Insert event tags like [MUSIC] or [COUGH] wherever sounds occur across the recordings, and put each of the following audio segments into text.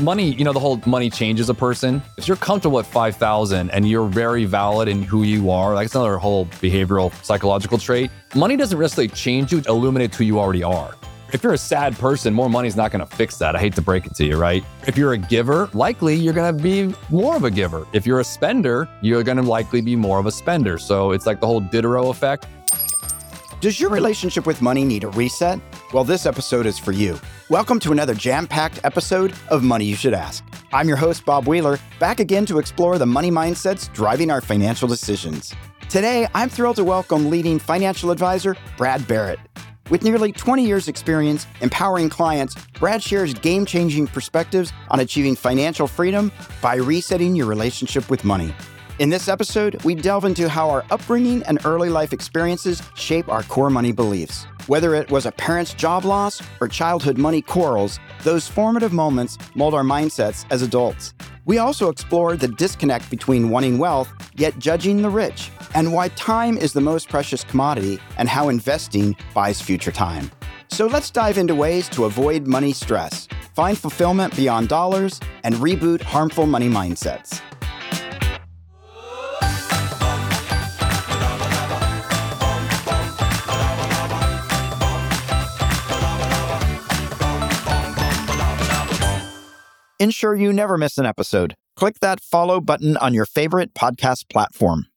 money, you know, the whole money changes a person. If you're comfortable at 5,000 and you're very valid in who you are, like it's another whole behavioral psychological trait. Money doesn't necessarily change you, it illuminates who you already are. If you're a sad person, more money's not going to fix that. I hate to break it to you, right? If you're a giver, likely you're going to be more of a giver. If you're a spender, you're going to likely be more of a spender. So it's like the whole Diderot effect. Does your relationship with money need a reset? Well, this episode is for you. Welcome to another jam packed episode of Money You Should Ask. I'm your host, Bob Wheeler, back again to explore the money mindsets driving our financial decisions. Today, I'm thrilled to welcome leading financial advisor Brad Barrett. With nearly 20 years' experience empowering clients, Brad shares game changing perspectives on achieving financial freedom by resetting your relationship with money. In this episode, we delve into how our upbringing and early life experiences shape our core money beliefs. Whether it was a parent's job loss or childhood money quarrels, those formative moments mold our mindsets as adults. We also explore the disconnect between wanting wealth yet judging the rich, and why time is the most precious commodity and how investing buys future time. So let's dive into ways to avoid money stress, find fulfillment beyond dollars, and reboot harmful money mindsets. Ensure you never miss an episode. Click that follow button on your favorite podcast platform.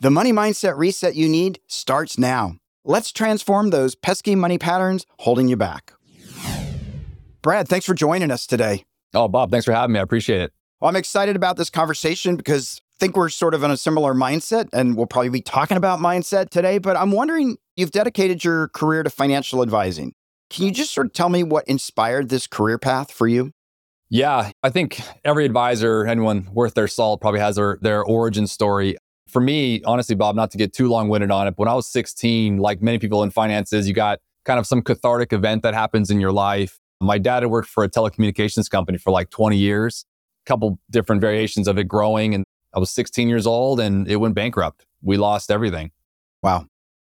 The money mindset reset you need starts now. Let's transform those pesky money patterns holding you back. Brad, thanks for joining us today. Oh, Bob, thanks for having me. I appreciate it. Well, I'm excited about this conversation because I think we're sort of in a similar mindset and we'll probably be talking about mindset today. But I'm wondering you've dedicated your career to financial advising. Can you just sort of tell me what inspired this career path for you? Yeah, I think every advisor, anyone worth their salt, probably has their, their origin story. For me, honestly, Bob, not to get too long winded on it, when I was 16, like many people in finances, you got kind of some cathartic event that happens in your life. My dad had worked for a telecommunications company for like 20 years, a couple different variations of it growing. And I was 16 years old and it went bankrupt. We lost everything. Wow.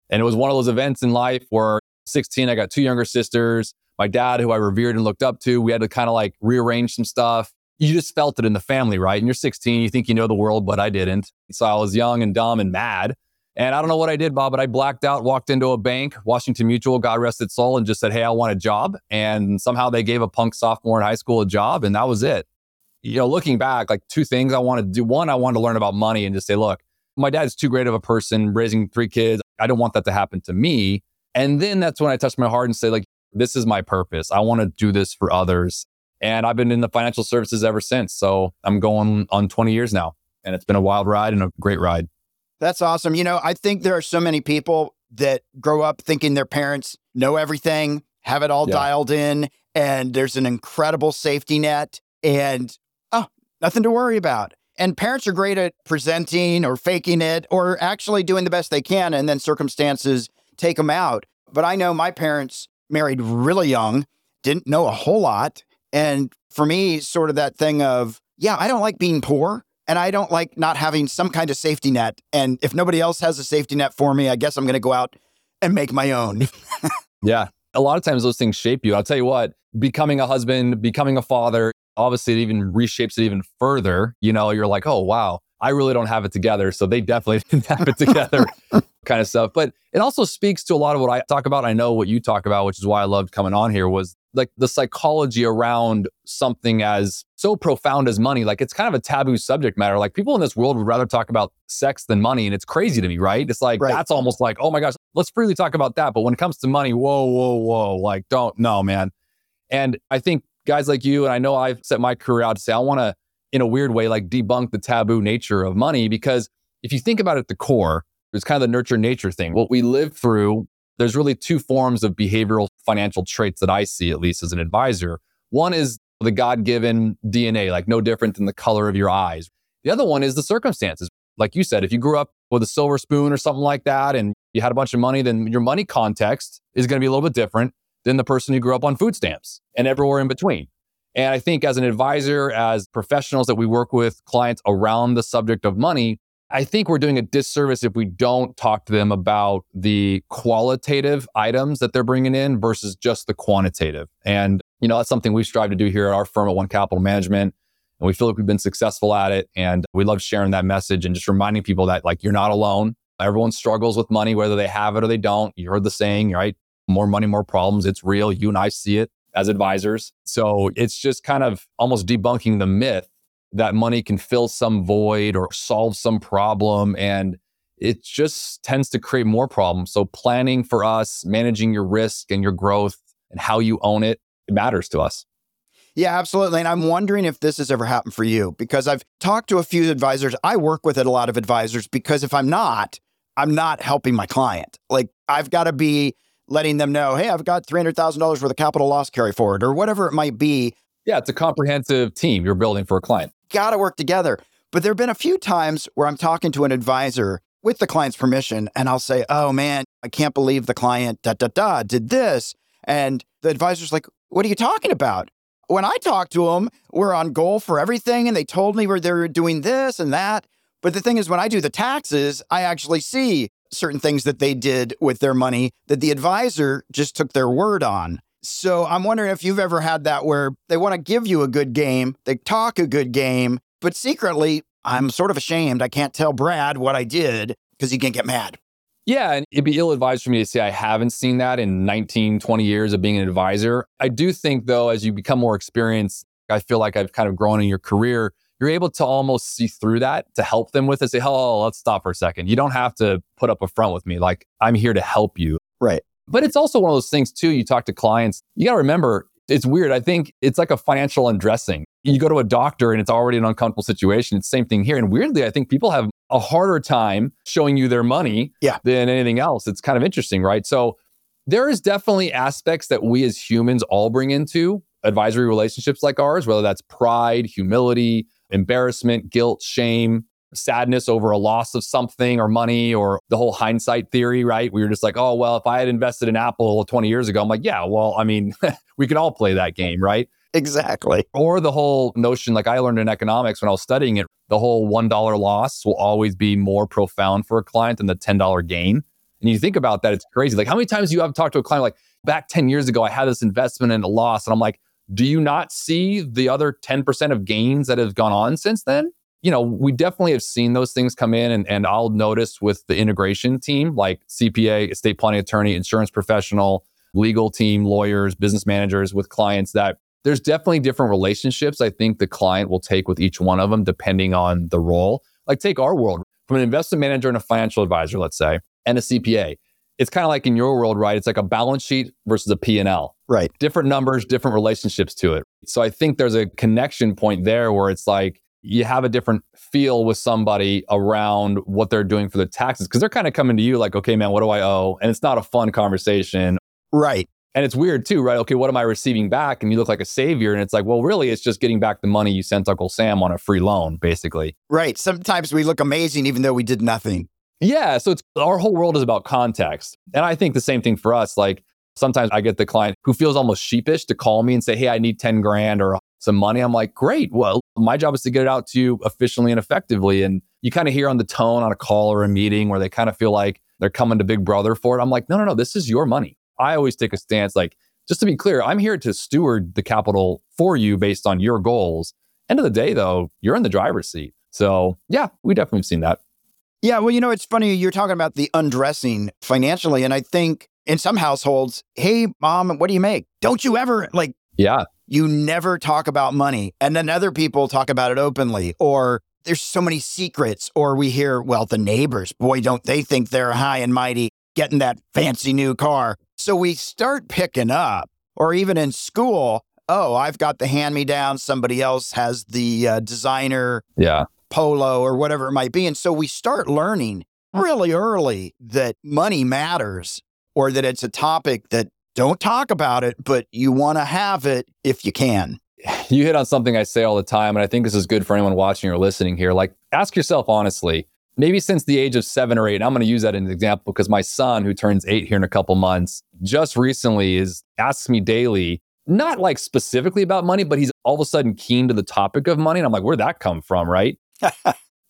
And it was one of those events in life where 16, I got two younger sisters my dad, who I revered and looked up to, we had to kind of like rearrange some stuff. You just felt it in the family, right? And you're 16, you think you know the world, but I didn't. So I was young and dumb and mad. And I don't know what I did, Bob, but I blacked out, walked into a bank, Washington Mutual, God rest its soul, and just said, Hey, I want a job. And somehow they gave a punk sophomore in high school a job, and that was it. You know, looking back, like two things I wanted to do. One, I wanted to learn about money and just say, Look, my dad's too great of a person raising three kids. I don't want that to happen to me. And then that's when I touched my heart and say, like, this is my purpose. I want to do this for others. And I've been in the financial services ever since. So I'm going on 20 years now. And it's been a wild ride and a great ride. That's awesome. You know, I think there are so many people that grow up thinking their parents know everything, have it all yeah. dialed in, and there's an incredible safety net and oh, nothing to worry about. And parents are great at presenting or faking it or actually doing the best they can, and then circumstances take them out. But I know my parents married really young, didn't know a whole lot. And for me, sort of that thing of, yeah, I don't like being poor and I don't like not having some kind of safety net. And if nobody else has a safety net for me, I guess I'm going to go out and make my own. [LAUGHS] yeah. A lot of times those things shape you. I'll tell you what, becoming a husband, becoming a father, obviously it even reshapes it even further. You know, you're like, oh, wow, I really don't have it together. So they definitely [LAUGHS] didn't have it together [LAUGHS] kind of stuff. But it also speaks to a lot of what I talk about. I know what you talk about, which is why I loved coming on here was like the psychology around something as so profound as money. Like it's kind of a taboo subject matter. Like people in this world would rather talk about sex than money. And it's crazy to me, right? It's like, right. that's almost like, oh my gosh, let's freely talk about that. But when it comes to money, whoa, whoa, whoa, like don't, no, man. And I think guys like you, and I know I've set my career out to say, I want to, in a weird way, like debunk the taboo nature of money. Because if you think about it at the core, it's kind of the nurture nature thing. What we live through, there's really two forms of behavioral financial traits that I see, at least as an advisor. One is the God given DNA, like no different than the color of your eyes. The other one is the circumstances. Like you said, if you grew up with a silver spoon or something like that and you had a bunch of money, then your money context is going to be a little bit different than the person who grew up on food stamps and everywhere in between. And I think as an advisor, as professionals that we work with clients around the subject of money, I think we're doing a disservice if we don't talk to them about the qualitative items that they're bringing in versus just the quantitative. And You know, that's something we strive to do here at our firm at One Capital Management. And we feel like we've been successful at it. And we love sharing that message and just reminding people that like you're not alone. Everyone struggles with money, whether they have it or they don't. You heard the saying, right? More money, more problems. It's real. You and I see it as advisors. So it's just kind of almost debunking the myth that money can fill some void or solve some problem. And it just tends to create more problems. So planning for us, managing your risk and your growth and how you own it, it matters to us. Yeah, absolutely. And I'm wondering if this has ever happened for you because I've talked to a few advisors. I work with a lot of advisors because if I'm not, I'm not helping my client. Like I've got to be letting them know, hey, I've got $300,000 worth of capital loss carry forward or whatever it might be. Yeah, it's a comprehensive team you're building for a client. Got to work together. But there have been a few times where I'm talking to an advisor with the client's permission and I'll say, oh man, I can't believe the client da da da did this. And the advisor's like, what are you talking about? when I talked to them, we're on goal for everything. And they told me where they're doing this and that. But the thing is, when I do the taxes, I actually see certain things that they did with their money that the advisor just took their word on. So I'm wondering if you've ever had that where they want to give you a good game, they talk a good game, but secretly, I'm sort of ashamed. I can't tell Brad what I did because he can get mad. Yeah, and it'd be ill advised for me to say I haven't seen that in 19, 20 years of being an advisor. I do think, though, as you become more experienced, I feel like I've kind of grown in your career. You're able to almost see through that to help them with it. Say, oh, let's stop for a second. You don't have to put up a front with me. Like, I'm here to help you. Right. But it's also one of those things, too. You talk to clients, you got to remember, it's weird. I think it's like a financial undressing. You go to a doctor and it's already an uncomfortable situation. It's the same thing here. And weirdly, I think people have a harder time showing you their money yeah. than anything else. It's kind of interesting, right? So there is definitely aspects that we as humans all bring into advisory relationships like ours, whether that's pride, humility, embarrassment, guilt, shame, sadness over a loss of something or money or the whole hindsight theory, right? We were just like, oh, well, if I had invested in Apple 20 years ago, I'm like, yeah, well, I mean, [LAUGHS] we can all play that game, right? Exactly. Or the whole notion, like I learned in economics when I was studying it, the whole $1 loss will always be more profound for a client than the $10 gain. And you think about that, it's crazy. Like, how many times you have talked to a client like, back 10 years ago, I had this investment and a loss? And I'm like, do you not see the other 10% of gains that have gone on since then? You know, we definitely have seen those things come in. And, and I'll notice with the integration team, like CPA, estate planning attorney, insurance professional, legal team, lawyers, business managers with clients that there's definitely different relationships I think the client will take with each one of them depending on the role. Like take our world from an investment manager and a financial advisor, let's say, and a CPA. It's kind of like in your world, right? It's like a balance sheet versus a P&L. Right. Different numbers, different relationships to it. So I think there's a connection point there where it's like you have a different feel with somebody around what they're doing for the taxes because they're kind of coming to you like, okay, man, what do I owe? And it's not a fun conversation. Right. And it's weird too, right? Okay, what am I receiving back? And you look like a savior. And it's like, well, really, it's just getting back the money you sent Uncle Sam on a free loan, basically. Right. Sometimes we look amazing even though we did nothing. Yeah. So it's our whole world is about context. And I think the same thing for us. Like sometimes I get the client who feels almost sheepish to call me and say, Hey, I need 10 grand or some money. I'm like, great. Well, my job is to get it out to you efficiently and effectively. And you kind of hear on the tone on a call or a meeting where they kind of feel like they're coming to Big Brother for it. I'm like, no, no, no, this is your money. I always take a stance like, just to be clear, I'm here to steward the capital for you based on your goals. End of the day, though, you're in the driver's seat. So, yeah, we definitely have seen that. Yeah, well, you know, it's funny. You're talking about the undressing financially. And I think in some households, hey, mom, what do you make? Don't you ever like, yeah, you never talk about money. And then other people talk about it openly, or there's so many secrets, or we hear, well, the neighbors, boy, don't they think they're high and mighty getting that fancy new car. So we start picking up, or even in school, oh, I've got the hand me down, somebody else has the uh, designer yeah. Polo or whatever it might be. And so we start learning mm. really early that money matters or that it's a topic that don't talk about it, but you want to have it if you can. [SIGHS] You hit on something I say all the time, and I think this is good for anyone watching or listening here. Like, ask yourself honestly, maybe since the age of seven or eight. And I'm going to use that as an example because my son, who turns eight here in a couple months, just recently is asks me daily, not like specifically about money, but he's all of a sudden keen to the topic of money. And I'm like, where'd that come from? Right.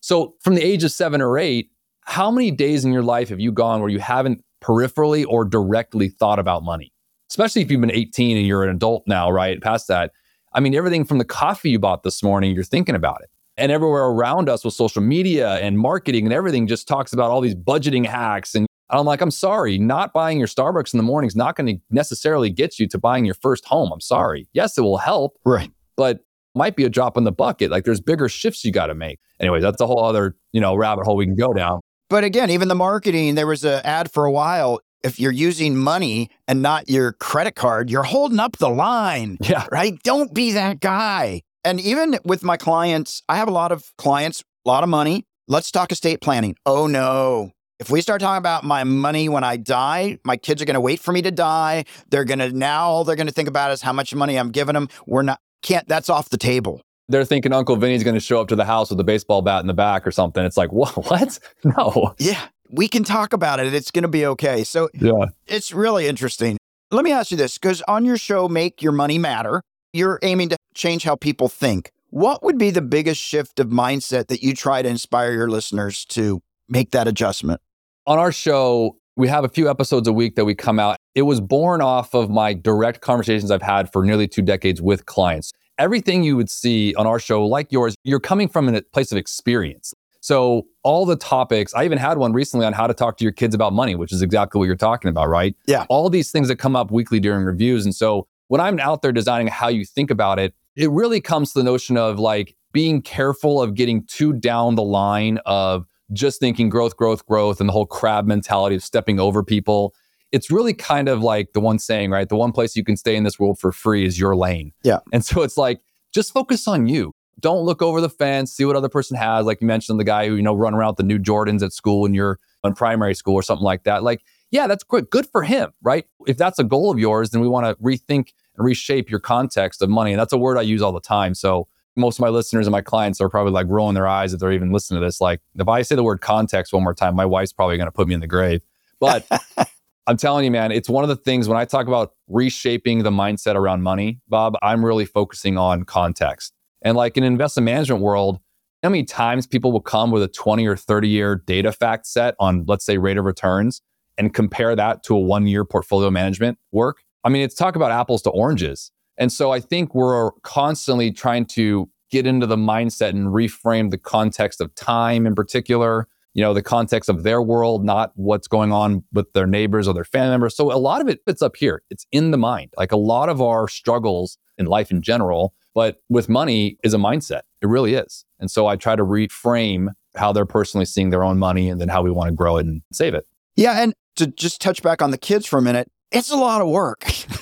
So from the age of seven or eight, how many days in your life have you gone where you haven't peripherally or directly thought about money? especially if you've been 18 and you're an adult now, right? Past that. I mean, everything from the coffee you bought this morning, you're thinking about it. And everywhere around us with social media and marketing and everything just talks about all these budgeting hacks. And I'm like, I'm sorry, not buying your Starbucks in the morning is not going to necessarily get you to buying your first home. I'm sorry. Yes, it will help. Right. But might be a drop in the bucket. Like there's bigger shifts you got to make. Anyways, that's a whole other, you know, rabbit hole we can go down. But again, even the marketing, there was an ad for a while. If you're using money and not your credit card, you're holding up the line. [LAUGHS] Yeah. Right. Don't be that guy. And even with my clients, I have a lot of clients, a lot of money. Let's talk estate planning. Oh no. If we start talking about my money when I die, my kids are going to wait for me to die. They're going to now all they're going to think about is how much money I'm giving them. We're not can't that's off the table. They're thinking Uncle Vinny's going to show up to the house with a baseball bat in the back or something. It's like, [LAUGHS] what? What? [LAUGHS] No. Yeah, we can talk about it. It's going to be okay. So Yeah. it's really interesting. Let me ask you this because on your show, Make Your Money Matter, you're aiming to change how people think. What would be the biggest shift of mindset that you try to inspire your listeners to make that adjustment? On our show, we have a few episodes a week that we come out. It was born off of my direct conversations I've had for nearly two decades with clients. Everything you would see on our show, like yours, you're coming from a place of experience. So, all the topics, I even had one recently on how to talk to your kids about money, which is exactly what you're talking about, right? Yeah. All these things that come up weekly during reviews. And so, when I'm out there designing how you think about it, it really comes to the notion of like being careful of getting too down the line of just thinking growth, growth, growth, and the whole crab mentality of stepping over people. It's really kind of like the one saying, right? The one place you can stay in this world for free is your lane. Yeah. And so it's like, just focus on you. Don't look over the fence, see what other person has. Like you mentioned, the guy who, you know, run around with the new Jordans at school when you're in primary school or something like that. Like, yeah, that's good. Good for him, right? If that's a goal of yours, then we want to rethink and reshape your context of money. And that's a word I use all the time. So most of my listeners and my clients are probably like rolling their eyes if they're even listening to this. Like, if I say the word context one more time, my wife's probably going to put me in the grave. But [LAUGHS] I'm telling you, man, it's one of the things when I talk about reshaping the mindset around money, Bob, I'm really focusing on context. And like in investment management world, how many times people will come with a 20 or 30 year data fact set on, let's say, rate of returns and compare that to a one year portfolio management work? I mean, it's talk about apples to oranges. And so I think we're constantly trying to get into the mindset and reframe the context of time in particular, you know, the context of their world, not what's going on with their neighbors or their family members. So a lot of it fits up here. It's in the mind. Like a lot of our struggles in life in general, but with money is a mindset. It really is. And so I try to reframe how they're personally seeing their own money and then how we want to grow it and save it. Yeah. And to just touch back on the kids for a minute, it's a lot of work. [LAUGHS]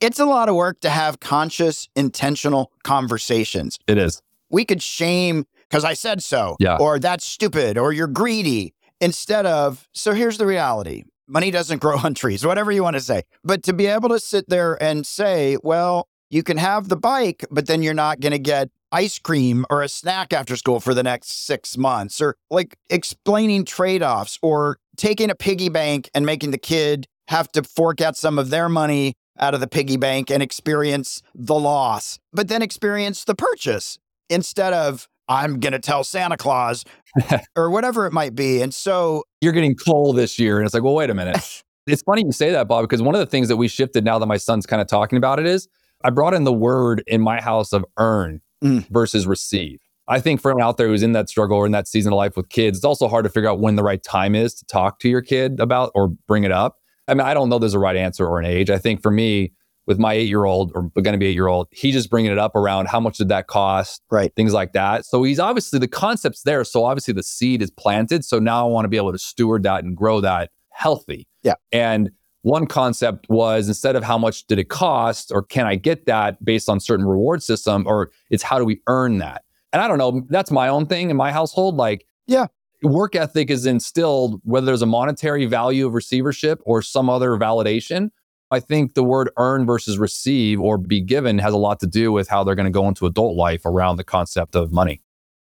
it's a lot of work to have conscious, intentional conversations. It is. We could shame because I said so, Yeah. or that's stupid, or you're greedy, instead of, so here's the reality money doesn't grow [LAUGHS] on trees, whatever you want to say. But to be able to sit there and say, well, you can have the bike, but then you're not going to get ice cream or a snack after school for the next six months, or like explaining trade offs, or taking a piggy bank and making the kid have to fork out some of their money out of the piggy bank and experience the loss, but then experience the purchase instead of, I'm going to tell Santa Claus [LAUGHS] or whatever it might be. And so, You're getting coal this year. And it's like, well, wait a minute. [LAUGHS] it's funny you say that, Bob, because one of the things that we shifted now that my son's kind of talking about it is I brought in the word in my house of earn Mm. versus receive. I think for anyone out there who's in that struggle or in that season of life with kids, it's also hard to figure out when the right time is to talk to your kid about or bring it up. I mean, I don't know there's a right answer or an age. I think for me, with my eight year old or going to be eight year old, he's just bringing it up around how much did that cost, right. things like that. So he's obviously the concept's there. So obviously the seed is planted. So now I want to be able to steward that and grow that healthy. Yeah. And one concept was instead of how much did it cost or can I get that based on certain reward system or it's how do we earn that? And I don't know, that's my own thing in my household. Like, Yeah. Work ethic is instilled whether there's a monetary value of receivership or some other validation. I think the word earn versus receive or be given has a lot to do with how they're going to go into adult life around the concept of money.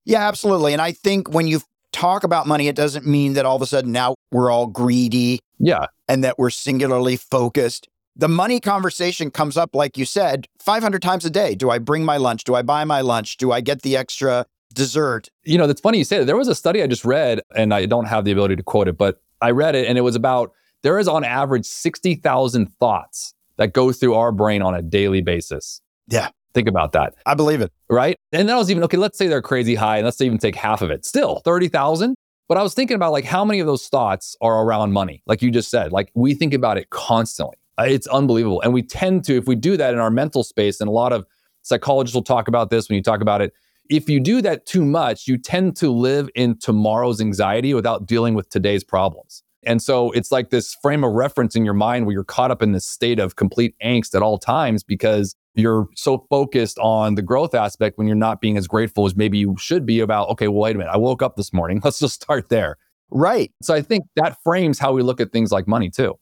Yeah, absolutely. And I think when you talk about money, it doesn't mean that all of a sudden now we're all greedy Yeah. and that we're singularly focused. The money conversation comes up, like you said, 500 times a day. Do I bring my lunch? Do I buy my lunch? Do I get the extra dessert? You know, that's funny you say that. There was a study I just read, and I don't have the ability to quote it, but I read it and it was about there is on average 60,000 thoughts that go through our brain on a daily basis. Yeah. Think about that. I believe it. Right. And that was even, okay, let's say they're crazy high and let's even take half of it. Still 30,000. But I was thinking about like how many of those thoughts are around money? Like you just said, like we think about it constantly. Uh, It's unbelievable. And we tend to, if we do that in our mental space, and a lot of psychologists will talk about this when you talk about it. If you do that too much, you tend to live in tomorrow's anxiety without dealing with today's problems. And so it's like this frame of reference in your mind where you're caught up in this state of complete angst at all times because you're so focused on the growth aspect when you're not being as grateful as maybe you should be about, okay, well, wait a minute, I woke up this morning. [LAUGHS] Let's just start there. Right. So I think that frames how we look at things like money too.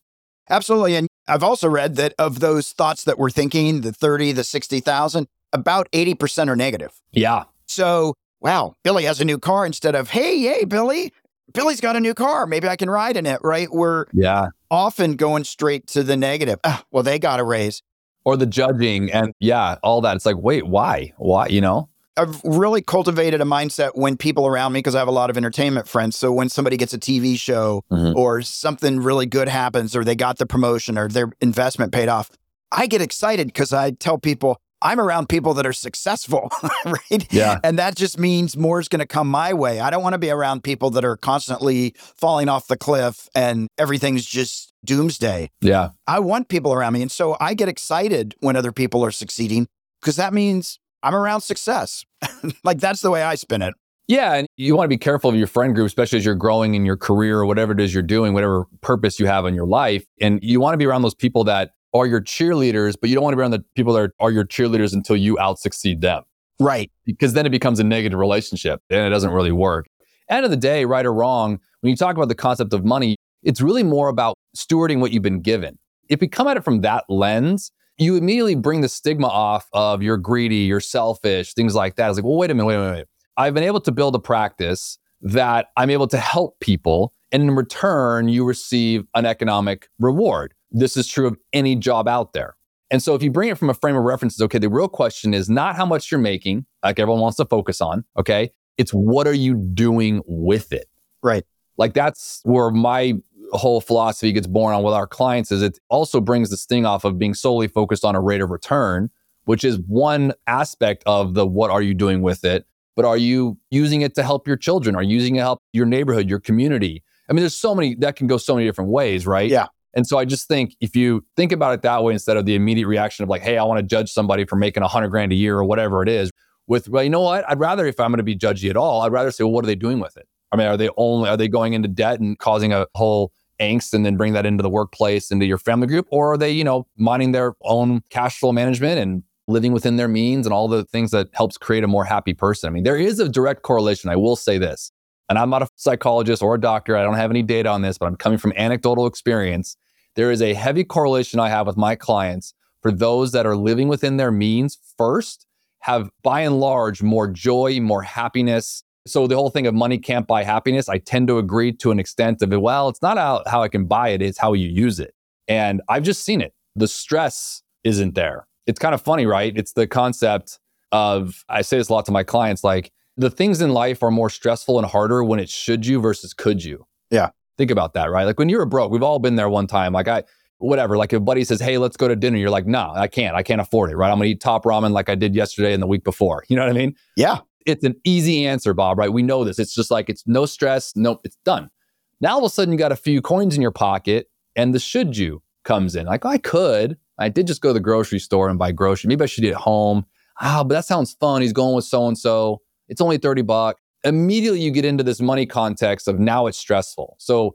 Absolutely. And I've also read that of those thoughts that we're thinking, the 30, the 60,000, about 80% are negative. Yeah. So, wow, Billy has a new car instead of, hey, hey, Billy, Billy's got a new car. Maybe I can ride in it, right? We're Yeah. often going straight to the negative. Ah, well, they got a raise. Or the judging and yeah, all that. It's like, wait, why? Why? You know? I've really cultivated a mindset when people around me, because I have a lot of entertainment friends. So when somebody gets a TV show Mhm. or something really good happens, or they got the promotion or their investment paid off, I get excited because I tell people I'm around people that are successful, [LAUGHS] right? Yeah. And that just means more is going to come my way. I don't want to be around people that are constantly falling off the cliff and everything's just doomsday. Yeah. I want people around me. And so I get excited when other people are succeeding because that means I'm around success. [LAUGHS] like that's the way I spin it. Yeah, and you want to be careful of your friend group, especially as you're growing in your career or whatever it is you're doing, whatever purpose you have in your life. And you want to be around those people that are your cheerleaders, but you don't want to be around the people that are, are your cheerleaders until you out succeed them, Right. because then it becomes a negative relationship and it doesn't really work. End of the day, right or wrong, when you talk about the concept of money, it's really more about stewarding what you've been given. If you come at it from that lens, you immediately bring the stigma off of you're greedy, you're selfish, things like that. It's like, well, wait a minute, wait a minute. Wait. I've been able to build a practice that I'm able to help people. And in return, you receive an economic reward. This is true of any job out there. And so if you bring it from a frame of reference, okay, the real question is not how much you're making, like everyone wants to focus on, okay? It's what are you doing with it? Right. Like that's where my whole philosophy gets born on with our clients is it also brings the sting off of being solely focused on a rate of return, which is one aspect of the what are you doing with it, but are you using it to help your children? Are you using it to help your neighborhood, your community? I mean, there's so many that can go so many different ways, right? Yeah. And so I just think if you think about it that way instead of the immediate reaction of like, hey, I want to judge somebody for making a hundred grand a year or whatever it is, with well, you know what? I'd rather if I'm going to be judgy at all, I'd rather say, well, what are they doing with it? I mean, are they only are they going into debt and causing a whole angst and then bring that into the workplace, into your family group, or are they, you know, minding their own cash flow management and living within their means and all the things that helps create a more happy person? I mean, there is a direct correlation. I will say this, and I'm not a psychologist or a doctor. I don't have any data on this, but I'm coming from anecdotal experience. There is a heavy correlation I have with my clients for those that are living within their means first, have by and large more joy, more happiness. So the whole thing of money can't buy happiness, I tend to agree to an extent of. Well, it's not how, how I can buy it, it's how you use it. And I've just seen it. The stress isn't there. It's kind of funny, right? It's the concept of, I say this a lot to my clients, like the things in life are more stressful and harder when it's should you versus could you. Yeah. Think about that, right? Like when you're broke, we've all been there one time. Like I, whatever, like if a buddy says, Hey, let's go to dinner, you're like, no, I can't. I can't afford it, right? I'm gonna eat top ramen like I did yesterday and the week before. [LAUGHS] You know what I mean? Yeah. It's an easy answer, Bob, right? We know this. It's just like it's no stress, no, it's done. Now all of a sudden you got a few coins in your pocket and the should you comes in. Like, I could. I did just go to the grocery store and buy groceries. Maybe I should eat at home. Ah, but that sounds fun. He's going with so and so. It's only 30 bucks. Immediately you get into this money context of now it's stressful. So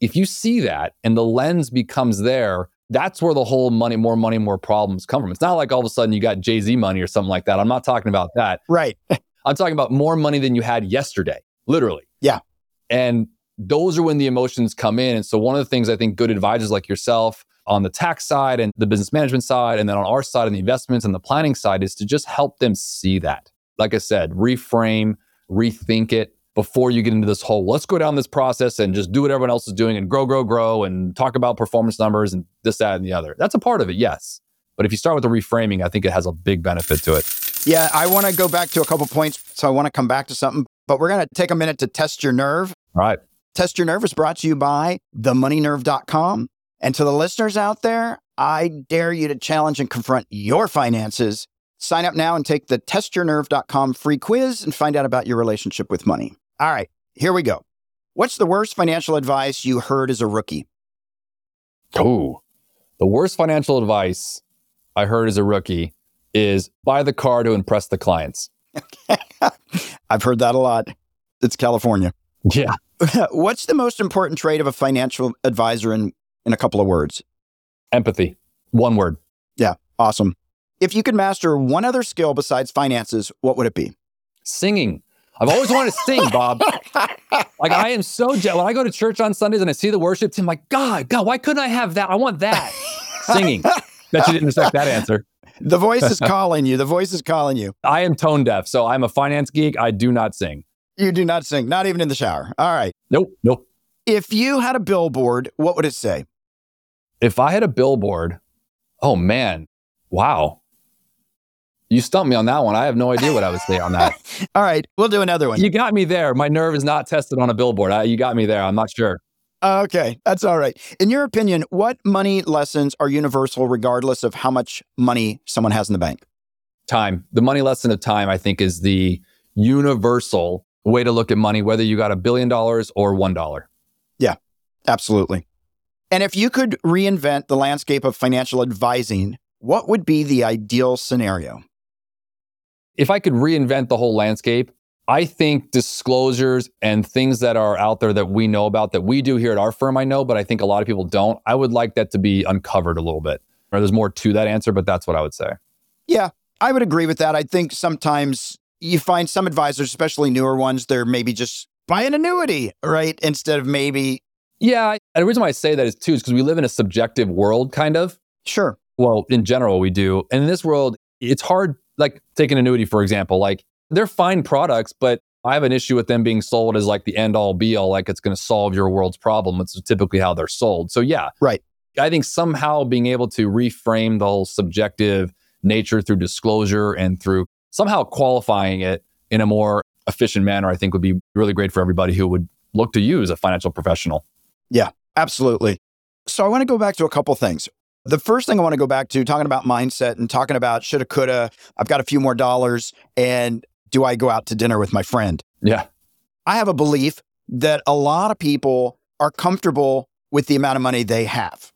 if you see that and the lens becomes there, that's where the whole money, more money, more problems come from. It's not like all of a sudden you got Jay Z money or something like that. I'm not talking about that. Right. [LAUGHS] I'm talking about more money than you had yesterday, literally. Yeah. And those are when the emotions come in. And so, one of the things I think good advisors like yourself on the tax side and the business management side, and then on our side and the investments and the planning side is to just help them see that. Like I said, reframe, rethink it before you get into this whole let's go down this process and just do what everyone else is doing and grow, grow, grow and talk about performance numbers and this, that, and the other. That's a part of it, yes. But if you start with the reframing, I think it has a big benefit to it. Yeah. I want to go back to a couple points. So I want to come back to something, but we're going to take a minute to test your nerve. All right. Test Your Nerve is brought to you by themoneynerve.com. And to the listeners out there, I dare you to challenge and confront your finances. Sign up now and take the testyournerve.com free quiz and find out about your relationship with money. All right, here we go. What's the worst financial advice you heard as a rookie? Oh, the worst financial advice I heard as a rookie is buy the car to impress the clients. [LAUGHS] I've heard that a lot. It's California. Yeah. [LAUGHS] What's the most important trait of a financial advisor in, in a couple of words? Empathy. One word. Yeah, awesome. If you could master one other skill besides finances, what would it be? Singing. I've always wanted to sing, Bob. [LAUGHS] like I am so jealous. When I go to church on Sundays and I see the worship team, I'm like, God, God, why couldn't I have that? I want that. [LAUGHS] Singing. Bet you didn't expect that answer. The voice is calling you. The voice is calling you. I am tone deaf, so I'm a finance geek. I do not sing. You do not sing, not even in the shower. All right. Nope, nope. If you had a billboard, what would it say? If I had a billboard, oh man, wow. You stumped me on that one. I have no idea what I would say on that. [LAUGHS] All right, we'll do another one. You got me there. My nerve is not tested on a billboard. I, you got me there. I'm not sure. Okay, that's all right. In your opinion, what money lessons are universal regardless of how much money someone has in the bank? Time. The money lesson of time, I think, is the universal way to look at money, whether you got a billion dollars or one dollar. Yeah, absolutely. And if you could reinvent the landscape of financial advising, what would be the ideal scenario? If I could reinvent the whole landscape, I think disclosures and things that are out there that we know about that we do here at our firm, I know, but I think a lot of people don't. I would like that to be uncovered a little bit. Or there's more to that answer, but that's what I would say. Yeah, I would agree with that. I think sometimes you find some advisors, especially newer ones, they're maybe just buy an annuity, right? Instead of maybe. Yeah. And the reason why I say that is too, is because we live in a subjective world, kind of. Sure. Well, in general, we do. And in this world, it's hard, like take an annuity, for example. Like they're fine products, but I have an issue with them being sold as like the end all be all, like it's going to solve your world's problem. It's typically how they're sold. So, yeah. Right. I think somehow being able to reframe the whole subjective nature through disclosure and through somehow qualifying it in a more efficient manner, I think would be really great for everybody who would look to you as a financial professional. Yeah, absolutely. So I want to go back to a couple things. The first thing I want to go back to talking about mindset and talking about shoulda, coulda, I've got a few more dollars and do I go out to dinner with my friend? Yeah. I have a belief that a lot of people are comfortable with the amount of money they have.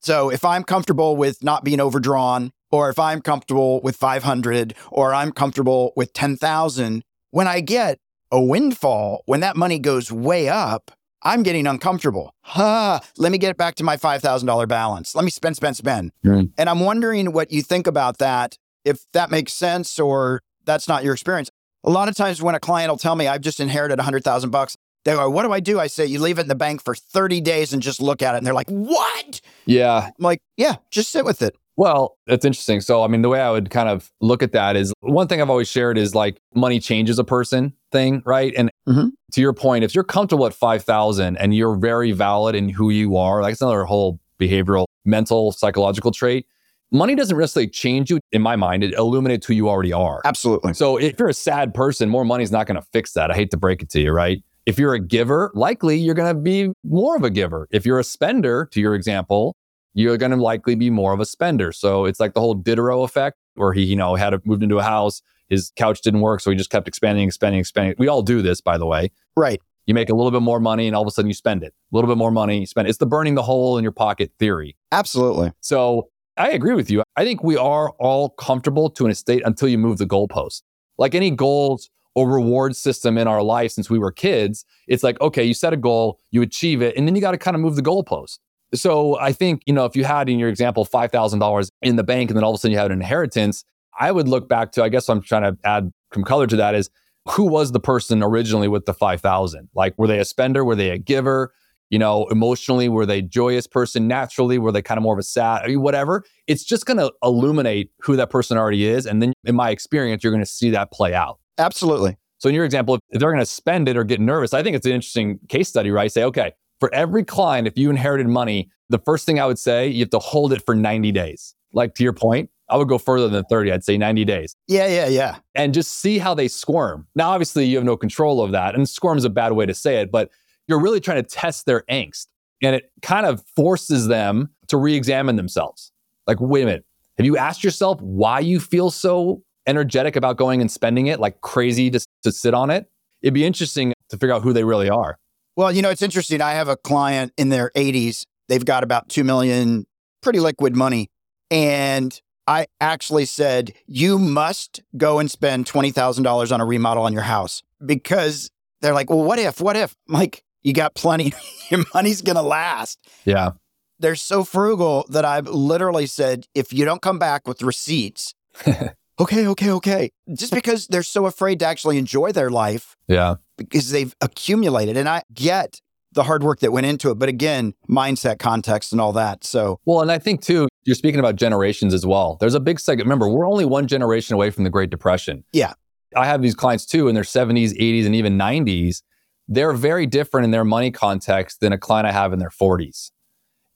So if I'm comfortable with not being overdrawn, or if I'm comfortable with 500, or I'm comfortable with 10,000, when I get a windfall, when that money goes way up, I'm getting uncomfortable. Ha, huh, let me get back to my $5,000 balance. Let me spend, spend, spend. Mm. And I'm wondering what you think about that, if that makes sense or that's not your experience. A lot of times when a client will tell me, I've just inherited 100,000 bucks, they go, What do I do? I say, You leave it in the bank for 30 days and just look at it. And they're like, What? Yeah. I'm like, Yeah, just sit with it. Well, that's interesting. So, I mean, the way I would kind of look at that is one thing I've always shared is like money changes a person thing, right? And mm-hmm. to your point, if you're comfortable at 5,000 and you're very valid in who you are, like it's another whole behavioral, mental, psychological trait. Money doesn't necessarily change you. In my mind, it illuminates who you already are. Absolutely. So, if you're a sad person, more money is not going to fix that. I hate to break it to you, right? If you're a giver, likely you're going to be more of a giver. If you're a spender, to your example, you're going to likely be more of a spender. So it's like the whole Diderot effect where he, you know, had moved into a house, his couch didn't work, so he just kept expanding, expanding, expanding. We all do this, by the way. Right. You make a little bit more money and all of a sudden you spend it. A little bit more money, you spend it. It's the burning the hole in your pocket theory. Absolutely. So I agree with you. I think we are all comfortable to an estate until you move the goalpost. Like any goals or reward system in our life since we were kids, it's like, okay, you set a goal, you achieve it, and then you got to kind of move the goalpost. So I think, you know, if you had in your example $5,000 in the bank and then all of a sudden you had an inheritance, I would look back to, I guess I'm trying to add some color to that is who was the person originally with the 5,000? Like, were they a spender? Were they a giver? You know, emotionally, were they joyous person? Naturally, were they kind of more of a sad, I mean, whatever? It's just going to illuminate who that person already is. And then in my experience, you're going to see that play out. Absolutely. So in your example, if they're going to spend it or get nervous, I think it's an interesting case study, right? Say, okay, for every client, if you inherited money, the first thing I would say, you have to hold it for 90 days. Like to your point, I would go further than 30. I'd say 90 days. Yeah, yeah, yeah. And just see how they squirm. Now, obviously, you have no control of that. And squirm is a bad way to say it, but you're really trying to test their angst. And it kind of forces them to re examine themselves. Like, wait a minute. Have you asked yourself why you feel so energetic about going and spending it like crazy to, to sit on it? It'd be interesting to figure out who they really are. Well, you know, it's interesting. I have a client in their 80s. They've got about 2 million pretty liquid money. And I actually said, you must go and spend $20,000 on a remodel on your house because they're like, well, what if, what if? I'm like, you got plenty. [LAUGHS] your money's going to last. Yeah. They're so frugal that I've literally said, if you don't come back with receipts, [LAUGHS] okay, okay, okay. Just [LAUGHS] because they're so afraid to actually enjoy their life. Yeah. Because they've accumulated. And I get the hard work that went into it. But again, mindset, context, and all that. So, well, and I think too, you're speaking about generations as well. There's a big segment. Remember, we're only one generation away from the Great Depression. Yeah. I have these clients too in their 70s, 80s, and even 90s. They're very different in their money context than a client I have in their 40s.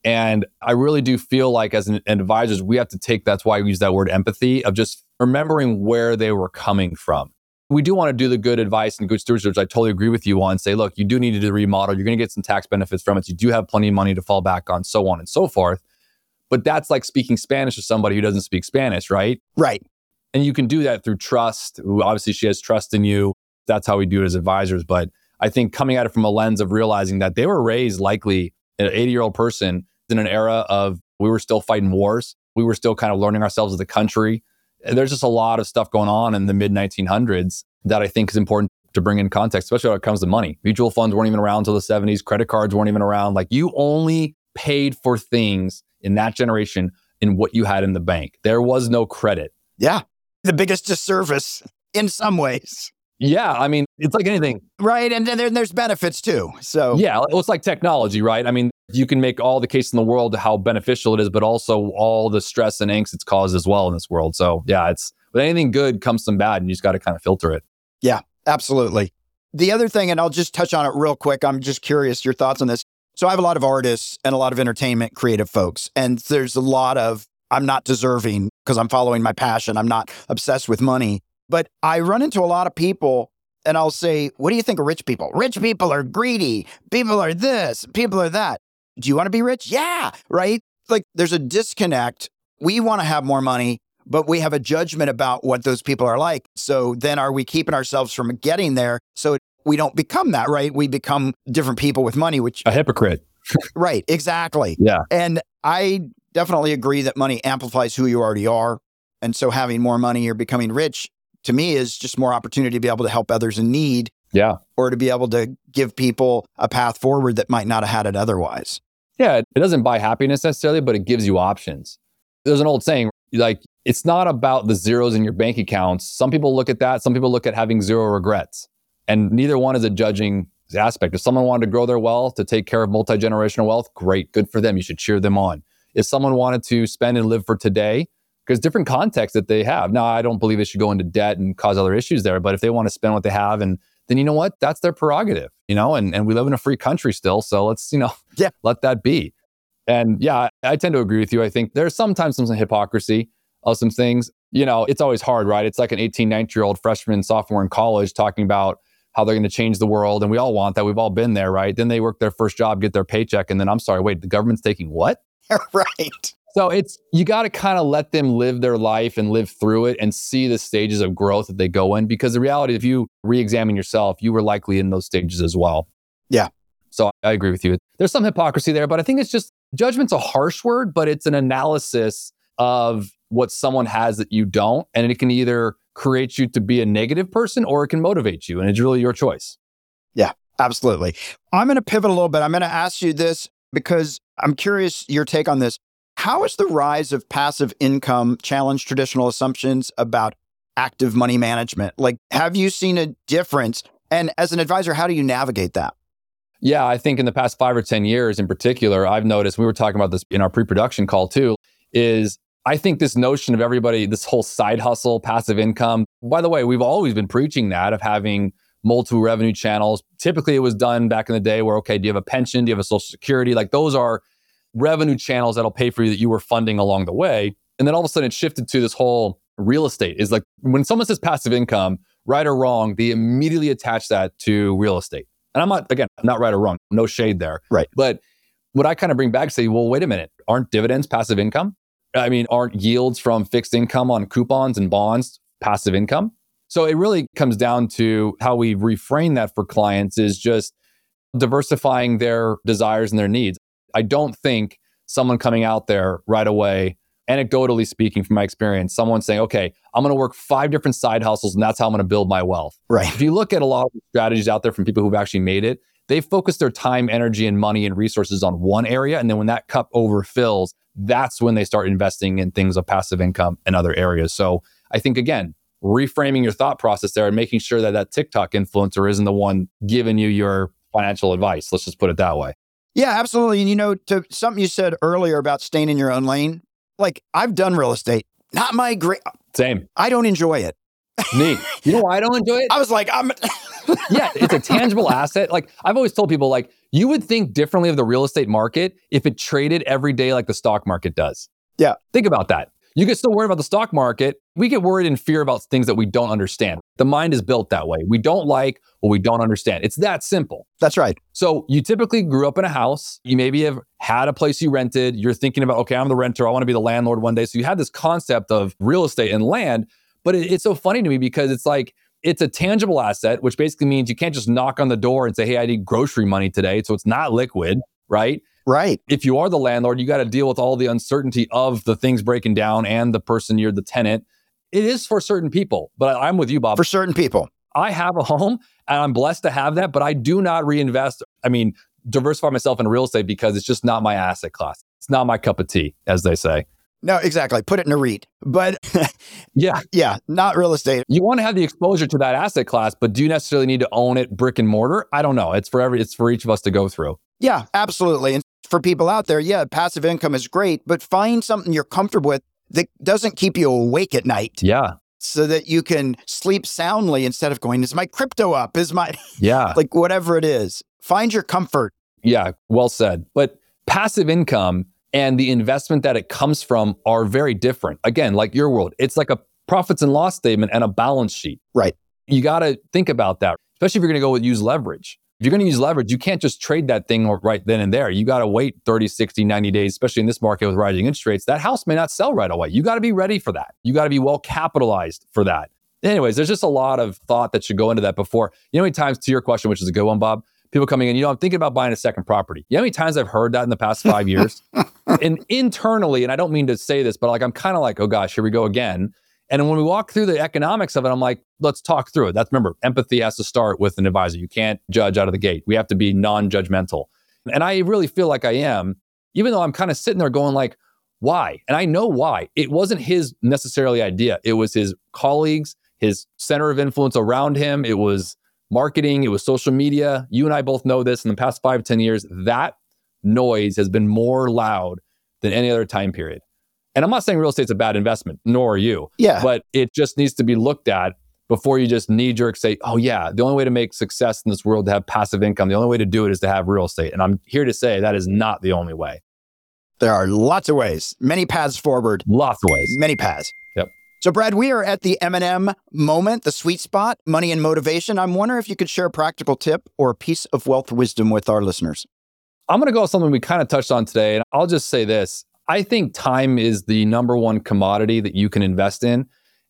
And I really do feel like as an, advisors, we have to take that's why we use that word empathy of just remembering where they were coming from. We do want to do the good advice and good stewardship, which I totally agree with you on. Say, look, you do need to do the remodel. You're going to get some tax benefits from it. You do have plenty of money to fall back on, so on and so forth. But that's like speaking Spanish to somebody who doesn't speak Spanish, right? Right. And you can do that through trust. Obviously, she has trust in you. That's how we do it as advisors. But I think coming at it from a lens of realizing that they were raised likely an 80 year old person in an era of we were still fighting wars. We were still kind of learning ourselves as a country. And There's just a lot of stuff going on in the mid 1900s that I think is important to bring in context, especially when it comes to money. Mutual funds weren't even around until the 70s. Credit cards weren't even around. Like you only paid for things in that generation in what you had in the bank. There was no credit. Yeah. The biggest disservice in some ways. Yeah, I mean, it's like anything. Right. And then there's benefits too. So, yeah, it's like technology, right? I mean, you can make all the case in the world how beneficial it is, but also all the stress and angst it's caused as well in this world. So, yeah, it's with anything good comes some bad, and you just got to kind of filter it. Yeah, absolutely. The other thing, and I'll just touch on it real quick. I'm just curious your thoughts on this. So, I have a lot of artists and a lot of entertainment creative folks, and there's a lot of I'm not deserving because I'm following my passion. I'm not obsessed with money. But I run into a lot of people and I'll say, What do you think of rich people? Rich people are greedy. People are this, people are that. Do you want to be rich? Yeah, right? Like there's a disconnect. We want to have more money, but we have a judgment about what those people are like. So then are we keeping ourselves from getting there so we don't become that, right? We become different people with money, which a hypocrite. [LAUGHS] right, exactly. Yeah. And I definitely agree that money amplifies who you already are. And so having more money or becoming rich to me is just more opportunity to be able to help others in need. Yeah. Or to be able to give people a path forward that might not have had it otherwise. Yeah. It doesn't buy happiness necessarily, but it gives you options. There's an old saying like, it's not about the zeros in your bank accounts. Some people look at that. Some people look at having zero regrets. And neither one is a judging aspect. If someone wanted to grow their wealth, to take care of multi generational wealth, great, good for them. You should cheer them on. If someone wanted to spend and live for today, because different contexts that they have. Now, I don't believe they should go into debt and cause other issues there, but if they want to spend what they have and then you know what? That's their prerogative, you know, and, and we live in a free country still. So let's, you know, yeah. [LAUGHS] let that be. And yeah, I, I tend to agree with you. I think there's sometimes some hypocrisy of some things. You know, it's always hard, right? It's like an 18, 19 year old freshman, sophomore in college talking about how they're going to change the world. And we all want that. We've all been there, right? Then they work their first job, get their paycheck. And then I'm sorry, wait, the government's taking what? [LAUGHS] [LAUGHS] right. So it's you got to kind of let them live their life and live through it and see the stages of growth that they go in because the reality if you re-examine yourself, you were likely in those stages as well. Yeah. So I agree with you. There's some hypocrisy there, but I think it's just judgment's a harsh word, but it's an analysis of what someone has that you don't and it can either create you to be a negative person or it can motivate you and it's really your choice. Yeah, absolutely. I'm going to pivot a little bit. I'm going to ask you this because I'm curious your take on this. How has the rise of passive income challenged traditional assumptions about active money management? Like, have you seen a difference? And as an advisor, how do you navigate that? Yeah, I think in the past five or 10 years in particular, I've noticed, we were talking about this in our pre production call too, is I think this notion of everybody, this whole side hustle, passive income, by the way, we've always been preaching that of having multiple revenue channels. Typically, it was done back in the day where, okay, do you have a pension? Do you have a social security? Like those are revenue channels that'll pay for you that you were funding along the way. And then all of a sudden it shifted to this whole real estate is like when someone says passive income, right or wrong, they immediately attach that to real estate. And I'm not, again, not right or wrong, no shade there. Right. But what I kind of bring back say, well, wait a minute, aren't dividends passive income? I mean, aren't yields from fixed income on coupons and bonds passive income? So it really comes down to how we reframe that for clients is just diversifying their desires and their needs. I don't think someone coming out there right away, anecdotally speaking from my experience, someone saying, okay, I'm going to work five different side hustles and that's how I'm going to build my wealth. Right. If you look at a lot of strategies out there from people who've actually made it, they focus their time, energy, and money and resources on one area. And then when that cup overfills, that's when they start investing in things of passive income and other areas. So I think, again, reframing your thought process there and making sure that that TikTok influencer isn't the one giving you your financial advice. Let's just put it that way. Yeah, absolutely. And you know, to something you said earlier about staying in your own lane, like I've done real estate, not my great. Same. I don't enjoy it. Me. You know why I don't enjoy it? I was like, I'm. [LAUGHS] yeah, it's a tangible asset. Like I've always told people, like you would think differently of the real estate market if it traded every day like the stock market does. Yeah. Think about that. You get still worried about the stock market. We get worried and fear about things that we don't understand. The mind is built that way. We don't like what we don't understand. It's that simple. That's right. So you typically grew up in a house. You maybe have had a place you rented. You're thinking about, okay, I'm the renter. I want to be the landlord one day. So you had this concept of real estate and land. But it, it's so funny to me because it's like, it's a tangible asset, which basically means you can't just knock on the door and say, hey, I need grocery money today. So it's not liquid, right? Right. If you are the landlord, you got to deal with all the uncertainty of the things breaking down and the person you're the tenant. It is for certain people, but I'm with you, Bob. For certain people. I have a home and I'm blessed to have that, but I do not reinvest. I mean, diversify myself in real estate because it's just not my asset class. It's not my cup of tea, as they say. No, exactly. Put it in a REIT. But [LAUGHS] yeah, yeah, not real estate. You want to have the exposure to that asset class, but do you necessarily need to own it brick and mortar? I don't know. It's for every it's for each of us to go through. Yeah, absolutely. And for people out there, yeah, passive income is great, but find something you're comfortable with that doesn't keep you awake at night. Yeah. So that you can sleep soundly instead of going, is my crypto up? Is my, [LAUGHS] yeah, like whatever it is. Find your comfort. Yeah, well said. But passive income and the investment that it comes from are very different. Again, like your world, it's like a profits and loss statement and a balance sheet. Right. You got to think about that, especially if you're going to go with use leverage. If you're going to use leverage, you can't just trade that thing right then and there. You got to wait 30, 60, 90 days, especially in this market with rising interest rates. That house may not sell right away. You got to be ready for that. You got to be well capitalized for that. Anyways, there's just a lot of thought that should go into that before. You know, many times to your question, which is a good one, Bob, people coming in, you know, I'm thinking about buying a second property. You know how many times I've heard that in the past five [LAUGHS] years? and internally, and I don't mean to say this, but like I'm kind of like, oh gosh, here we go again. And when we walk through the economics of it, I'm like, let's talk through it. That's remember, empathy has to start with an advisor. You can't judge out of the gate. We have to be non-judgmental. And I really feel like I am, even though I'm kind of sitting there going like, why? And I know why. It wasn't his necessarily idea. It was his colleagues, his center of influence around him. It was marketing, it was social media. You and I both know this in the past five, ten years, that noise has been more loud than any other time period. And I'm not saying real estate's a bad investment, nor are you. Yeah. But it just needs to be looked at before you just knee jerk say, oh, yeah, the only way to make success in this world to have passive income, the only way to do it is to have real estate. And I'm here to say that is not the only way. There are lots of ways, many paths forward. Lots of ways. Many paths. Yep. So, Brad, we are at the M&M moment, the sweet spot, money and motivation. I'm wondering if you could share a practical tip or a piece of wealth wisdom with our listeners. I'm going to go with something we kind of touched on today. And I'll just say this I think time is the number one commodity that you can invest in.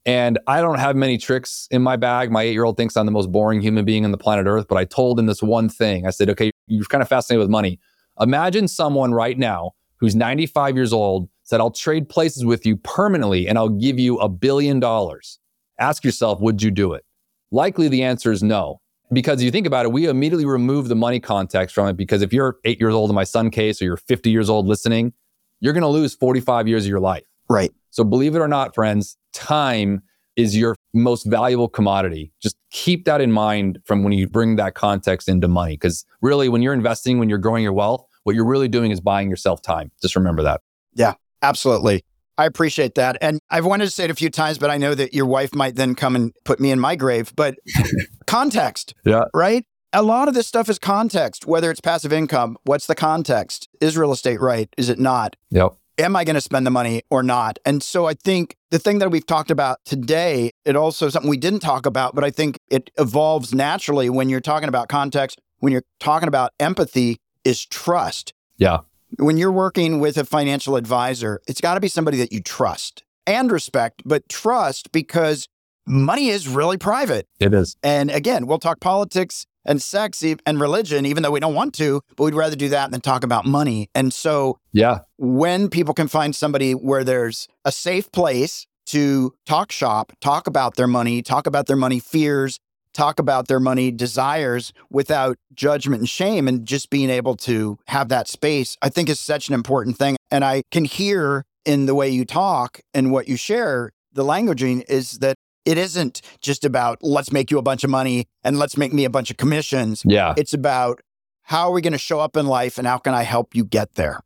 And I don't have many tricks in my bag. My eight year old thinks I'm the most boring human being on the planet Earth, but I told him this one thing. I said, okay, you're kind of fascinated with money. Imagine someone right now who's 95 years old said, I'll trade places with you permanently and I'll give you a billion dollars. Ask yourself, would you do it? Likely the answer is no. Because you think about it, we immediately remove the money context from it. Because if you're eight years old in my son case or you're 50 years old listening, you're going to lose 45 years of your life. Right. So believe it or not, friends, time is your most valuable commodity. Just keep that in mind from when you bring that context into money. Because really, when you're investing, when you're growing your wealth, what you're really doing is buying yourself time. Just remember that. Yeah, absolutely. I appreciate that. And I've wanted to say it a few times, but I know that your wife might then come and put me in my grave. But [LAUGHS] context, yeah. right? A lot of this stuff is context, whether it's passive income. What's the context? Is real estate right? Is it not? Yep. Am I going to spend the money or not? And so I think the thing that we've talked about today, it also something we didn't talk about, but I think it evolves naturally when you're talking about context, when you're talking about empathy, is trust. Yeah. When you're working with a financial advisor, it's got to be somebody that you trust and respect, but trust because money is really private. It is. And again, we'll talk politics and sex and religion, even though we don't want to, but we'd rather do that than talk about money. And so, yeah, when people can find somebody where there's a safe place to talk shop, talk about their money, talk about their money fears, talk about their money desires without judgment and shame, and just being able to have that space, I think is such an important thing. And I can hear in the way you talk and what you share, the languaging is that it isn't just about let's make you a bunch of money and let's make me a bunch of commissions. Yeah. It's about how are we going to show up in life and how can I help you get there?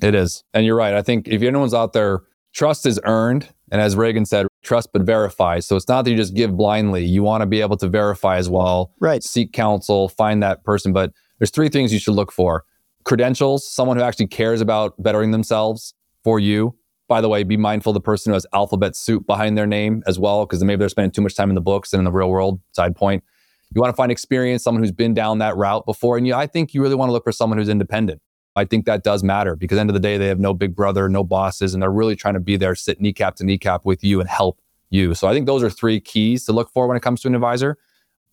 It is. And you're right. I think if anyone's out there, trust is earned. And as Reagan said, trust but verify. So it's not that you just give blindly. You want to be able to verify as well. Right. Seek counsel, find that person. But there's three things you should look for credentials, someone who actually cares about bettering themselves for you, by the way, be mindful of the person who has alphabet soup behind their name as well, because maybe they're spending too much time in the books and in the real world. Side point. You want to find experience, someone who's been down that route before. And you, I think you really want to look for someone who's independent. I think that does matter because at the end of the day, they have no big brother, no bosses, and they're really trying to be there, sit kneecap to kneecap with you and help you. So I think those are three keys to look for when it comes to an advisor.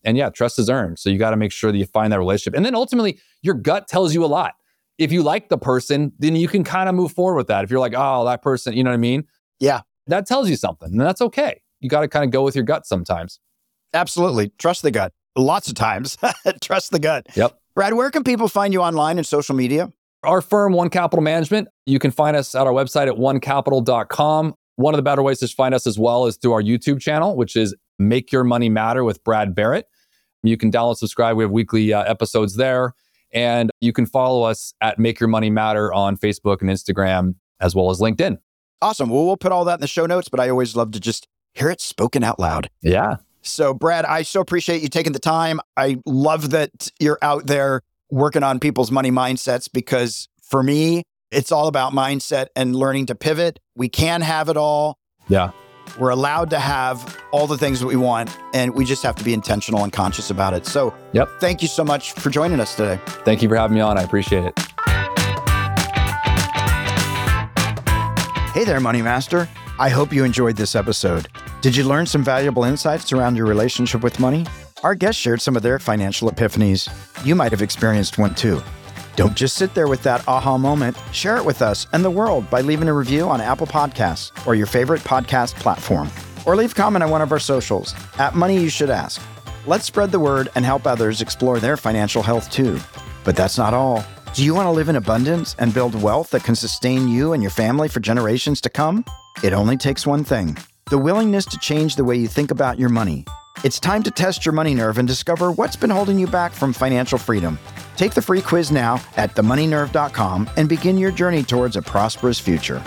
And yeah, trust is earned. So you got to make sure that you find that relationship. And then ultimately, your gut tells you a lot. If you like the person, then you can kind of move forward with that. If you're like, oh, that person, you know what I mean? Yeah. That tells you something, and that's okay. You got to kind of go with your gut sometimes. Absolutely. Trust the gut. Lots of times. [LAUGHS] Trust the gut. Yep. Brad, where can people find you online and social media? Our firm, One Capital Management, you can find us at our website at onecapital.com. One of the better ways to find us as well is through our YouTube channel, which is Make Your Money Matter with Brad Barrett. You can download, subscribe. We have weekly uh, episodes there. And you can follow us at Make Your Money Matter on Facebook and Instagram, as well as LinkedIn. Awesome. Well, we'll put all that in the show notes, but I always love to just hear it spoken out loud. Yeah. So, Brad, I so appreciate you taking the time. I love that you're out there working on people's money mindsets because for me, it's all about mindset and learning to pivot. We can have it all. Yeah. We're allowed to have all the things that we want, and we just have to be intentional and conscious about it. So, yep. Thank you so much for joining us today. Thank you for having me on. I appreciate it. Hey there, Money Master. I hope you enjoyed this episode. Did you learn some valuable insights around your relationship with money? Our guests shared some of their financial epiphanies. You might have experienced one too. Don't just sit there with that aha moment. Share it with us and the world by leaving a review on Apple Podcasts or your favorite podcast platform. Or leave a comment on one of our socials at Money You Should Ask. Let's spread the word and help others explore their financial health too. But that's not all. Do you want to live in abundance and build wealth that can sustain you and your family for generations to come? It only takes one thing the willingness to change the way you think about your money. It's time to test your money nerve and discover what's been holding you back from financial freedom. Take the free quiz now at themoneynerve.com and begin your journey towards a prosperous future.